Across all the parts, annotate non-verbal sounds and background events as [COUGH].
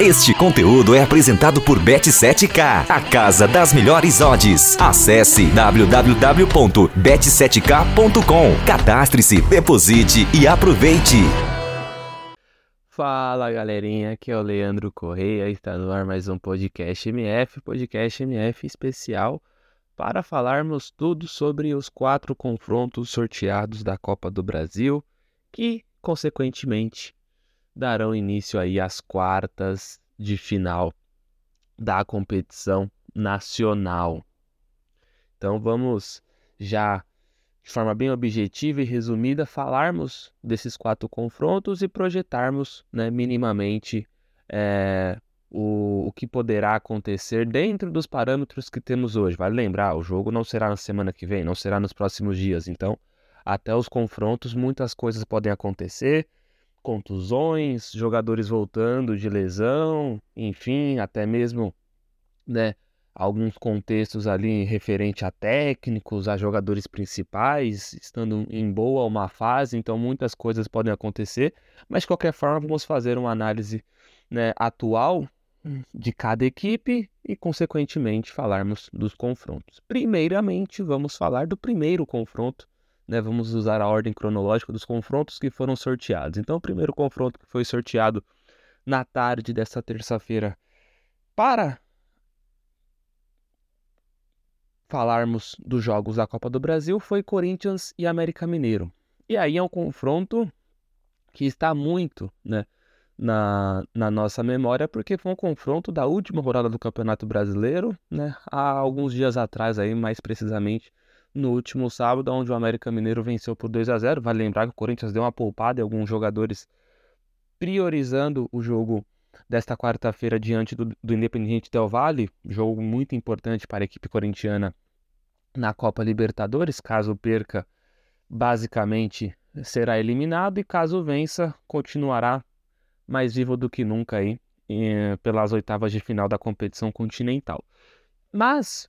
Este conteúdo é apresentado por Bet7k, a casa das melhores odds. Acesse www.bet7k.com. Cadastre-se, deposite e aproveite. Fala galerinha, aqui é o Leandro Correia, está no ar mais um podcast MF, podcast MF especial para falarmos tudo sobre os quatro confrontos sorteados da Copa do Brasil, que consequentemente darão início aí às quartas de final da competição nacional. Então vamos já de forma bem objetiva e resumida falarmos desses quatro confrontos e projetarmos né, minimamente é, o, o que poderá acontecer dentro dos parâmetros que temos hoje. Vale lembrar, o jogo não será na semana que vem, não será nos próximos dias. Então, até os confrontos, muitas coisas podem acontecer contusões, jogadores voltando de lesão, enfim, até mesmo, né, alguns contextos ali referente a técnicos, a jogadores principais, estando em boa ou má fase, então muitas coisas podem acontecer, mas de qualquer forma vamos fazer uma análise né, atual de cada equipe e, consequentemente, falarmos dos confrontos. Primeiramente, vamos falar do primeiro confronto né, vamos usar a ordem cronológica dos confrontos que foram sorteados. Então, o primeiro confronto que foi sorteado na tarde desta terça-feira para falarmos dos jogos da Copa do Brasil foi Corinthians e América Mineiro. E aí é um confronto que está muito né, na, na nossa memória, porque foi um confronto da última rodada do Campeonato Brasileiro, né, há alguns dias atrás, aí, mais precisamente no último sábado, onde o América Mineiro venceu por 2 a 0 Vale lembrar que o Corinthians deu uma poupada em alguns jogadores, priorizando o jogo desta quarta-feira diante do, do Independiente Del Valle, jogo muito importante para a equipe corintiana na Copa Libertadores. Caso perca, basicamente será eliminado, e caso vença, continuará mais vivo do que nunca aí eh, pelas oitavas de final da competição continental. Mas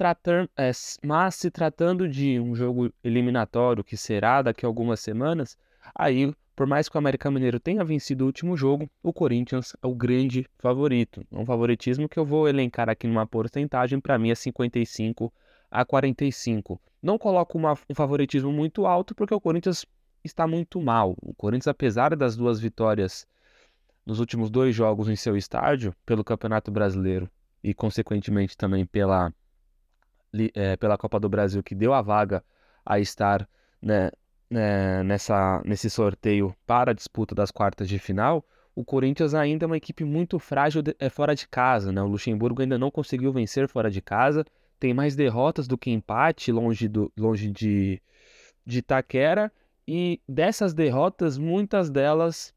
tratar, é, mas se tratando de um jogo eliminatório que será daqui a algumas semanas, aí, por mais que o América Mineiro tenha vencido o último jogo, o Corinthians é o grande favorito. É um favoritismo que eu vou elencar aqui numa porcentagem, para mim é 55 a 45. Não coloco uma, um favoritismo muito alto porque o Corinthians está muito mal. O Corinthians, apesar das duas vitórias nos últimos dois jogos em seu estádio, pelo Campeonato Brasileiro e, consequentemente, também pela é, pela Copa do Brasil que deu a vaga a estar né, né, nessa, nesse sorteio para a disputa das quartas de final, o Corinthians ainda é uma equipe muito frágil de, é, fora de casa. Né? O Luxemburgo ainda não conseguiu vencer fora de casa, tem mais derrotas do que empate longe, do, longe de, de Itaquera. E dessas derrotas, muitas delas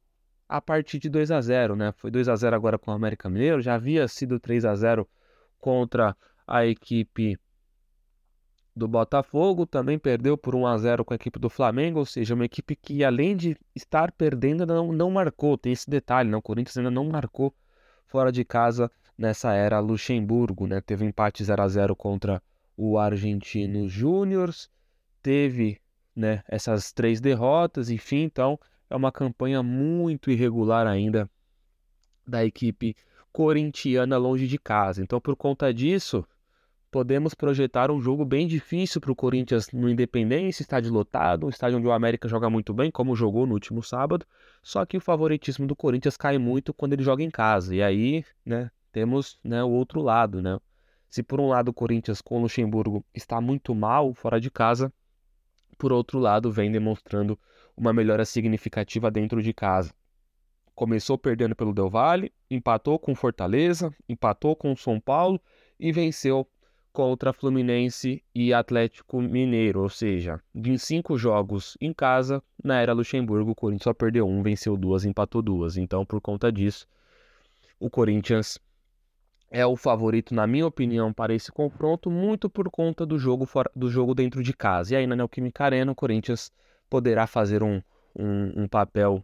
a partir de 2 a 0 né? Foi 2 a 0 agora com o América Mineiro, já havia sido 3 a 0 contra a equipe do Botafogo, também perdeu por 1 a 0 com a equipe do Flamengo, ou seja, uma equipe que além de estar perdendo não, não marcou, tem esse detalhe, né? o Corinthians ainda não marcou fora de casa nessa era Luxemburgo, né? Teve empate 0 a 0 contra o Argentino Júnior, teve, né, essas três derrotas, enfim, então é uma campanha muito irregular ainda da equipe corintiana longe de casa. Então, por conta disso, podemos projetar um jogo bem difícil para o Corinthians no Independência, estádio lotado, um estádio onde o América joga muito bem, como jogou no último sábado. Só que o favoritismo do Corinthians cai muito quando ele joga em casa. E aí, né, temos né, o outro lado, né? Se por um lado o Corinthians com o Luxemburgo está muito mal fora de casa, por outro lado vem demonstrando uma melhora significativa dentro de casa. Começou perdendo pelo Del Valle, empatou com Fortaleza, empatou com São Paulo e venceu contra Fluminense e Atlético Mineiro, ou seja, em cinco jogos em casa, na era Luxemburgo, o Corinthians só perdeu um, venceu duas, empatou duas. Então, por conta disso, o Corinthians é o favorito, na minha opinião, para esse confronto, muito por conta do jogo, fora, do jogo dentro de casa. E aí na Neoquímica Arena, o Corinthians poderá fazer um, um, um papel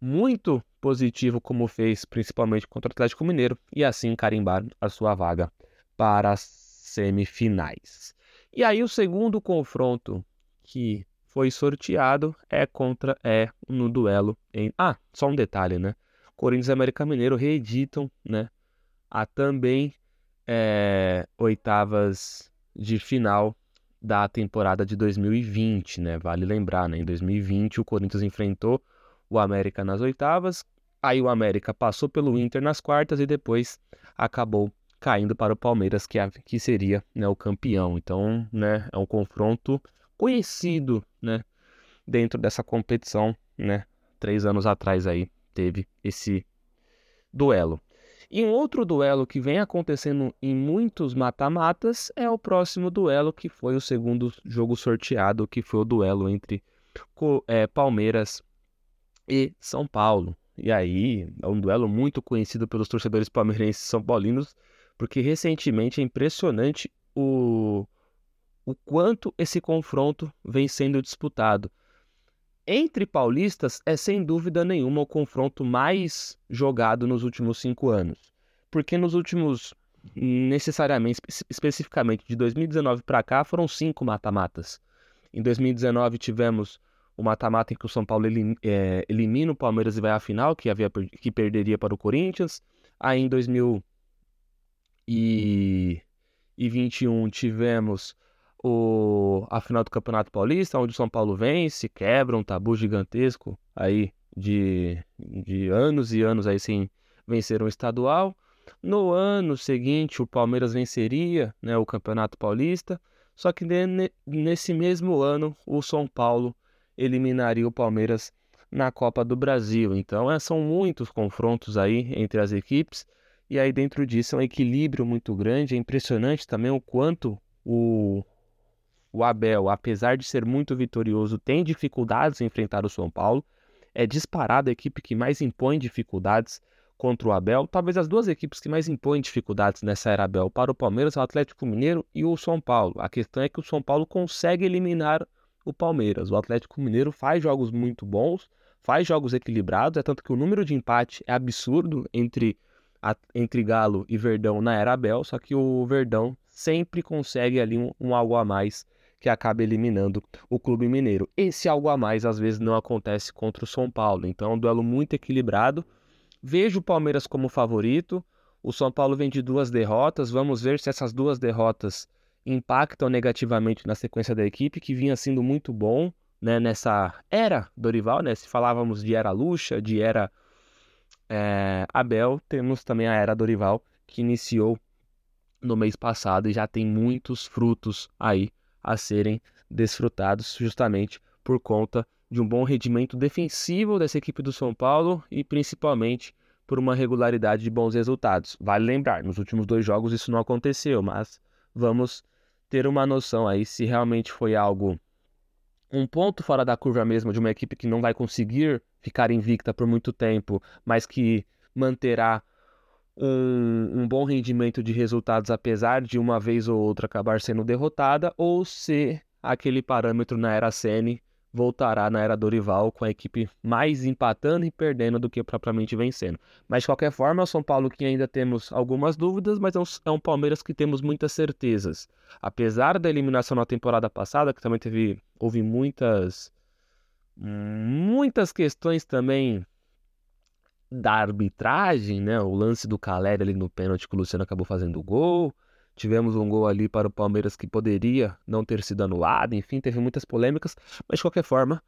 muito positivo, como fez principalmente contra o Atlético Mineiro, e assim carimbar a sua vaga para as semifinais. E aí o segundo confronto que foi sorteado é contra é no duelo em Ah, só um detalhe, né? Corinthians e América Mineiro reeditam, né, a também é, oitavas de final da temporada de 2020, né? Vale lembrar, né? Em 2020 o Corinthians enfrentou o América nas oitavas, aí o América passou pelo Inter nas quartas e depois acabou caindo para o Palmeiras, que, que seria né, o campeão. Então, né, é um confronto conhecido, né, dentro dessa competição, né? Três anos atrás aí teve esse duelo. E um outro duelo que vem acontecendo em muitos mata-matas é o próximo duelo, que foi o segundo jogo sorteado, que foi o duelo entre é, Palmeiras e São Paulo. E aí, é um duelo muito conhecido pelos torcedores palmeirenses e são paulinos, porque recentemente é impressionante o, o quanto esse confronto vem sendo disputado. Entre paulistas, é sem dúvida nenhuma o confronto mais jogado nos últimos cinco anos. Porque nos últimos, necessariamente, especificamente de 2019 para cá, foram cinco mata-matas. Em 2019 tivemos o mata-mata em que o São Paulo é, elimina o Palmeiras e vai à final, que, havia, que perderia para o Corinthians. Aí em 2021 tivemos o, a final do Campeonato Paulista, onde o São Paulo vence, quebra um tabu gigantesco aí de, de anos e anos aí sem vencer um estadual. No ano seguinte, o Palmeiras venceria né, o Campeonato Paulista, só que nesse mesmo ano, o São Paulo eliminaria o Palmeiras na Copa do Brasil. Então, é, são muitos confrontos aí entre as equipes, e aí dentro disso é um equilíbrio muito grande. É impressionante também o quanto o, o Abel, apesar de ser muito vitorioso, tem dificuldades em enfrentar o São Paulo. É disparada a equipe que mais impõe dificuldades contra o Abel. Talvez as duas equipes que mais impõem dificuldades nessa era Abel para o Palmeiras, o Atlético Mineiro e o São Paulo. A questão é que o São Paulo consegue eliminar o Palmeiras. O Atlético Mineiro faz jogos muito bons, faz jogos equilibrados, é tanto que o número de empate é absurdo entre, a, entre Galo e Verdão na era Abel, só que o Verdão sempre consegue ali um, um algo a mais que acaba eliminando o Clube Mineiro. Esse algo a mais às vezes não acontece contra o São Paulo, então é um duelo muito equilibrado. Vejo o Palmeiras como favorito. O São Paulo vem de duas derrotas. Vamos ver se essas duas derrotas impactam negativamente na sequência da equipe, que vinha sendo muito bom né, nessa era Dorival, né? Se falávamos de era Lucha, de era é, Abel, temos também a era Dorival, que iniciou no mês passado e já tem muitos frutos aí a serem desfrutados justamente por conta de um bom rendimento defensivo dessa equipe do São Paulo e principalmente por uma regularidade de bons resultados. Vale lembrar, nos últimos dois jogos isso não aconteceu, mas vamos ter uma noção aí se realmente foi algo um ponto fora da curva mesmo de uma equipe que não vai conseguir ficar invicta por muito tempo, mas que manterá um, um, bom rendimento de resultados, apesar de uma vez ou outra acabar sendo derrotada, ou se aquele parâmetro na era Sene voltará na era Dorival com a equipe mais empatando e perdendo do que propriamente vencendo. Mas de qualquer forma, é o São Paulo que ainda temos algumas dúvidas, mas é um, é Palmeiras que temos muitas certezas. Apesar da eliminação na temporada passada, que também teve houve muitas muitas questões também da arbitragem, né? O lance do Caleri ali no pênalti que o Luciano acabou fazendo o gol. Tivemos um gol ali para o Palmeiras que poderia não ter sido anulado, enfim, teve muitas polêmicas, mas de qualquer forma,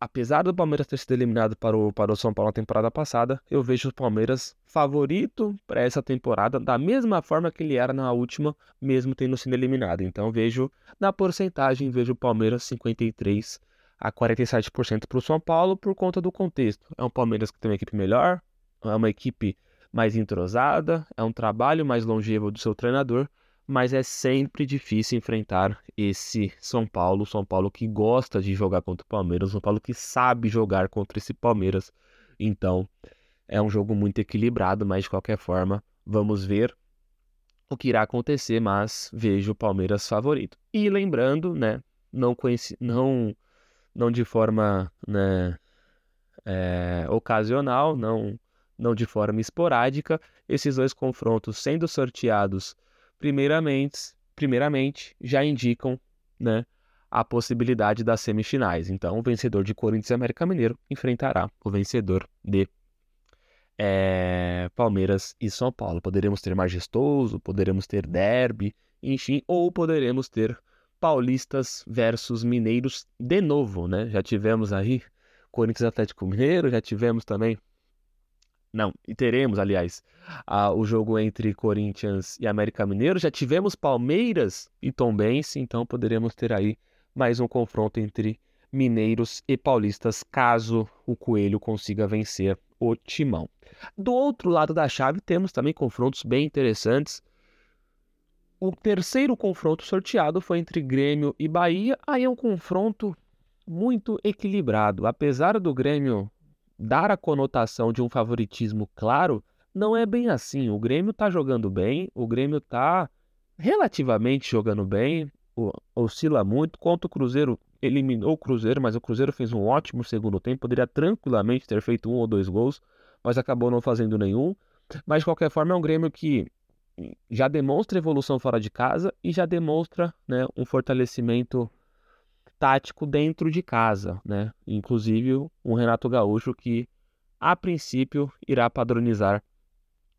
apesar do Palmeiras ter sido eliminado para o, para o São Paulo na temporada passada, eu vejo o Palmeiras favorito para essa temporada, da mesma forma que ele era na última, mesmo tendo sido eliminado. Então vejo, na porcentagem, vejo o Palmeiras 53 a 47% para o São Paulo por conta do contexto. É um Palmeiras que tem uma equipe melhor, é uma equipe mais entrosada, é um trabalho mais longevo do seu treinador, mas é sempre difícil enfrentar esse São Paulo, São Paulo que gosta de jogar contra o Palmeiras, São Paulo que sabe jogar contra esse Palmeiras. Então, é um jogo muito equilibrado, mas de qualquer forma, vamos ver o que irá acontecer, mas vejo o Palmeiras favorito. E lembrando, né, não conheci, não não de forma, né, é, ocasional, não não de forma esporádica, esses dois confrontos sendo sorteados primeiramente, primeiramente já indicam né, a possibilidade das semifinais. Então, o vencedor de Corinthians e América Mineiro enfrentará o vencedor de é, Palmeiras e São Paulo. Poderemos ter Majestoso, poderemos ter Derby, enfim, ou poderemos ter Paulistas versus Mineiros de novo, né? Já tivemos aí Corinthians Atlético Mineiro, já tivemos também. Não, e teremos, aliás, a, o jogo entre Corinthians e América Mineiro. Já tivemos Palmeiras e Tombense, então poderemos ter aí mais um confronto entre mineiros e paulistas, caso o Coelho consiga vencer o Timão. Do outro lado da chave, temos também confrontos bem interessantes. O terceiro confronto sorteado foi entre Grêmio e Bahia. Aí é um confronto muito equilibrado. Apesar do Grêmio dar a conotação de um favoritismo claro, não é bem assim. O Grêmio está jogando bem, o Grêmio está relativamente jogando bem, oscila muito. Contra o Cruzeiro, eliminou o Cruzeiro, mas o Cruzeiro fez um ótimo segundo tempo. Poderia tranquilamente ter feito um ou dois gols, mas acabou não fazendo nenhum. Mas de qualquer forma, é um Grêmio que já demonstra evolução fora de casa e já demonstra né, um fortalecimento tático dentro de casa, né? Inclusive um Renato Gaúcho que, a princípio, irá padronizar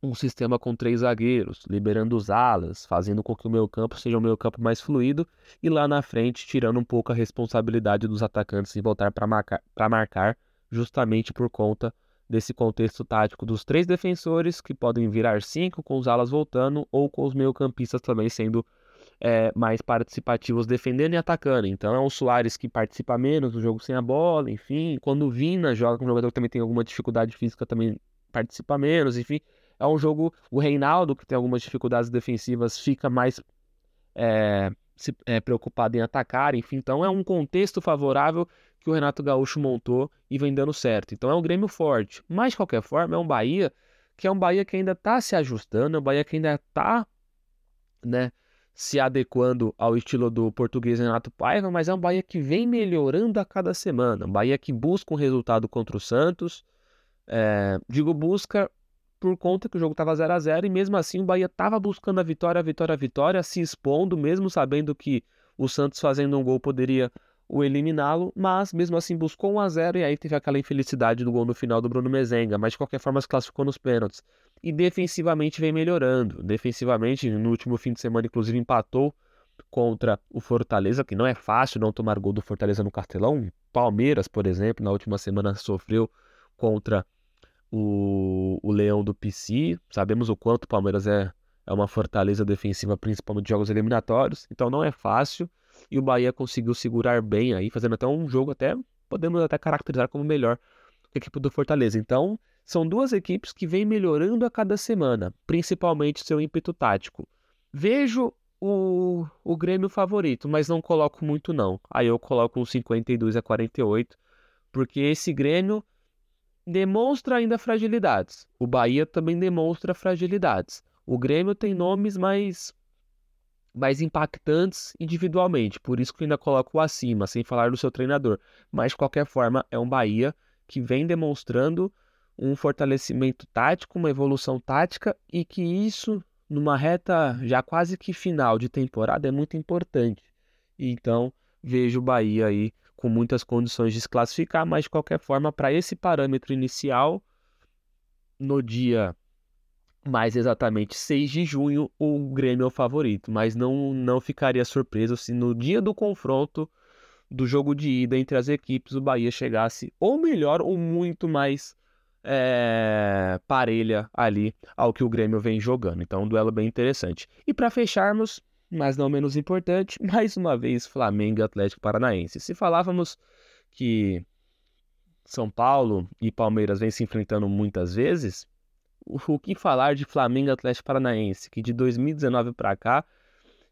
um sistema com três zagueiros, liberando os alas, fazendo com que o meio campo seja um meio campo mais fluido e lá na frente tirando um pouco a responsabilidade dos atacantes em voltar para marcar, justamente por conta desse contexto tático dos três defensores que podem virar cinco com os alas voltando ou com os meio campistas também sendo é, mais participativos defendendo e atacando. Então é um Soares que participa menos do jogo sem a bola, enfim. Quando o Vina joga com um jogador que também tem alguma dificuldade física, também participa menos, enfim é um jogo. O Reinaldo, que tem algumas dificuldades defensivas, fica mais é, se, é, preocupado em atacar, enfim. Então é um contexto favorável que o Renato Gaúcho montou e vem dando certo. Então é um Grêmio forte. Mas, de qualquer forma, é um Bahia que é um Bahia que ainda está se ajustando, é um Bahia que ainda está né, se adequando ao estilo do português Renato Paiva, mas é um Bahia que vem melhorando a cada semana. Um Bahia que busca um resultado contra o Santos. É, digo busca por conta que o jogo estava 0 a 0 e mesmo assim o Bahia estava buscando a vitória, a vitória, a vitória, se expondo, mesmo sabendo que o Santos fazendo um gol poderia o eliminá-lo, mas mesmo assim buscou 1 a 0 e aí teve aquela infelicidade do gol no final do Bruno Mezenga, mas de qualquer forma se classificou nos pênaltis. E defensivamente vem melhorando. Defensivamente, no último fim de semana, inclusive, empatou contra o Fortaleza, que não é fácil não tomar gol do Fortaleza no Castelão. Palmeiras, por exemplo, na última semana sofreu contra o, o Leão do PC. Sabemos o quanto o Palmeiras é, é uma fortaleza defensiva, principalmente de jogos eliminatórios. Então não é fácil. E o Bahia conseguiu segurar bem aí, fazendo até um jogo até podemos até caracterizar como melhor que a equipe do Fortaleza. Então, são duas equipes que vêm melhorando a cada semana, principalmente seu ímpeto tático. Vejo o, o Grêmio favorito, mas não coloco muito não. Aí eu coloco um 52 a 48, porque esse Grêmio demonstra ainda fragilidades. O Bahia também demonstra fragilidades. O Grêmio tem nomes mais mais impactantes individualmente, por isso que eu ainda coloco acima, sem falar do seu treinador. Mas de qualquer forma, é um Bahia que vem demonstrando um fortalecimento tático, uma evolução tática e que isso numa reta já quase que final de temporada é muito importante. Então, vejo o Bahia aí com muitas condições de se classificar, mas de qualquer forma, para esse parâmetro inicial, no dia mais exatamente 6 de junho, o Grêmio é o favorito, mas não, não ficaria surpreso se no dia do confronto do jogo de ida entre as equipes o Bahia chegasse ou melhor ou muito mais é, parelha ali ao que o Grêmio vem jogando. Então, um duelo bem interessante. E para fecharmos, mas não menos importante, [LAUGHS] mais uma vez Flamengo e Atlético Paranaense. Se falávamos que São Paulo e Palmeiras vêm se enfrentando muitas vezes, o que falar de Flamengo e Atlético Paranaense, que de 2019 para cá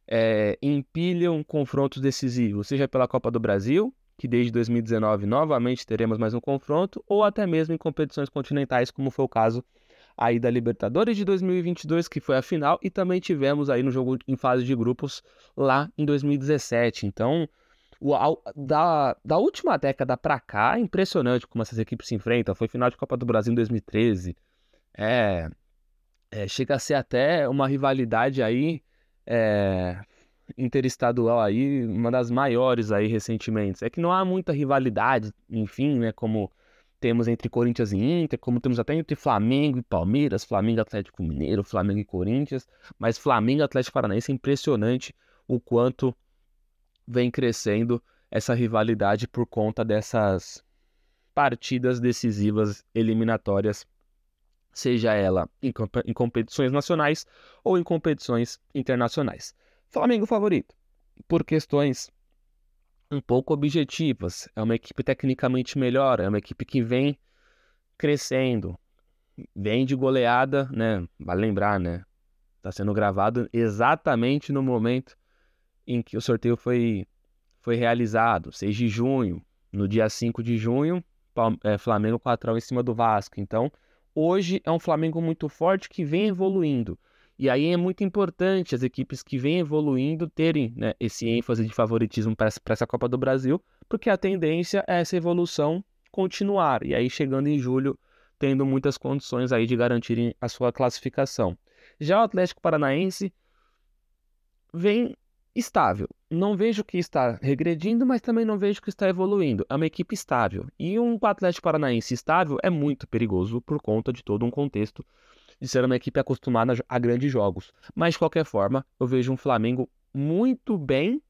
é, empilham confrontos decisivos, seja pela Copa do Brasil, que desde 2019 novamente teremos mais um confronto, ou até mesmo em competições continentais, como foi o caso aí da Libertadores de 2022, que foi a final, e também tivemos aí no jogo em fase de grupos lá em 2017. Então, o, da, da última década para cá, é impressionante como essas equipes se enfrentam. Foi final de Copa do Brasil em 2013. É, é chega a ser até uma rivalidade aí é, interestadual aí, uma das maiores aí recentemente. É que não há muita rivalidade, enfim, né, como temos entre Corinthians e Inter, como temos até entre Flamengo e Palmeiras, Flamengo Atlético Mineiro, Flamengo e Corinthians, mas Flamengo Atlético Paranaense é impressionante o quanto vem crescendo essa rivalidade por conta dessas partidas decisivas eliminatórias, seja ela em, em competições nacionais ou em competições internacionais. Flamengo favorito, por questões um pouco objetivas. É uma equipe tecnicamente melhor, é uma equipe que vem crescendo, vem de goleada, né? Vale lembrar, né? Está sendo gravado exatamente no momento em que o sorteio foi, foi realizado, 6 de junho. No dia 5 de junho, é, Flamengo 4 em cima do Vasco. Então, hoje é um Flamengo muito forte que vem evoluindo. E aí é muito importante as equipes que vêm evoluindo terem né, esse ênfase de favoritismo para essa Copa do Brasil, porque a tendência é essa evolução continuar. E aí chegando em julho, tendo muitas condições aí de garantirem a sua classificação. Já o Atlético Paranaense vem estável. Não vejo que está regredindo, mas também não vejo que está evoluindo. É uma equipe estável. E um Atlético Paranaense estável é muito perigoso por conta de todo um contexto de ser uma equipe acostumada a grandes jogos. Mas, de qualquer forma, eu vejo um Flamengo muito bem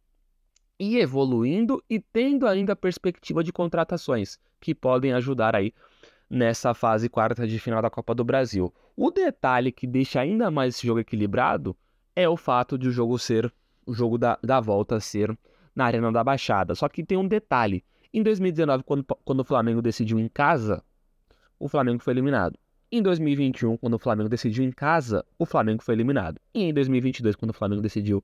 e evoluindo e tendo ainda a perspectiva de contratações que podem ajudar aí nessa fase quarta de final da Copa do Brasil. O detalhe que deixa ainda mais esse jogo equilibrado é o fato de o jogo ser o jogo da, da volta ser na Arena da Baixada. Só que tem um detalhe. Em 2019, quando, quando o Flamengo decidiu em casa, o Flamengo foi eliminado. Em 2021, quando o Flamengo decidiu em casa, o Flamengo foi eliminado. E em 2022, quando o Flamengo decidiu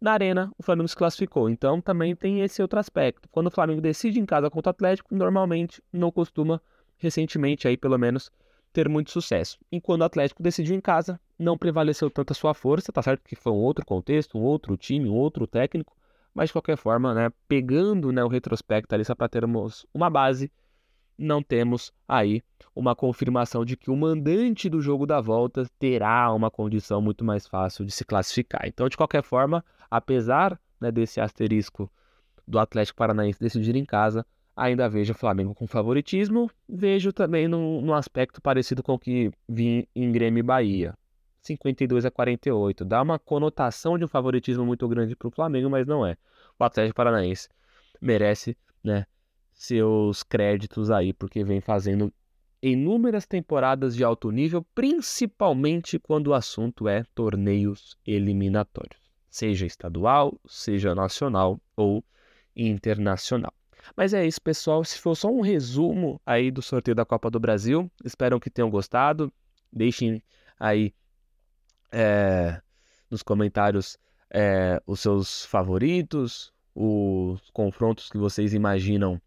na Arena, o Flamengo se classificou. Então também tem esse outro aspecto. Quando o Flamengo decide em casa contra o Atlético, normalmente não costuma, recentemente aí pelo menos, ter muito sucesso. E quando o Atlético decidiu em casa, não prevaleceu tanto a sua força, tá certo que foi um outro contexto, um outro time, um outro técnico, mas de qualquer forma, né, pegando né, o retrospecto ali só para termos uma base, não temos aí uma confirmação de que o mandante do jogo da volta terá uma condição muito mais fácil de se classificar. Então, de qualquer forma, apesar né, desse asterisco do Atlético Paranaense decidir em casa, ainda vejo o Flamengo com favoritismo. Vejo também num, aspecto parecido com o que vi em Grêmio e Bahia. 52 a 48. Dá uma conotação de um favoritismo muito grande para o Flamengo, mas não é. O Atlético Paranaense merece né, seus créditos aí, porque vem fazendo inúmeras temporadas de alto nível, principalmente quando o assunto é torneios eliminatórios, seja estadual, seja nacional ou internacional. Mas é isso, pessoal. Se for só um resumo aí do sorteio da Copa do Brasil, espero que tenham gostado. Deixem aí é, nos comentários é, os seus favoritos, os confrontos que vocês imaginam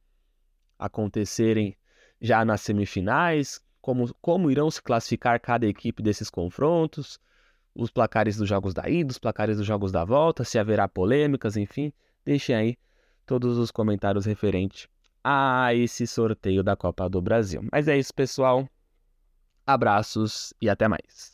acontecerem já nas semifinais, como, como irão se classificar cada equipe desses confrontos, os placares dos jogos da ida, os placares dos jogos da volta, se haverá polêmicas, enfim, deixem aí todos os comentários referentes a esse sorteio da Copa do Brasil. Mas é isso, pessoal. Abraços e até mais.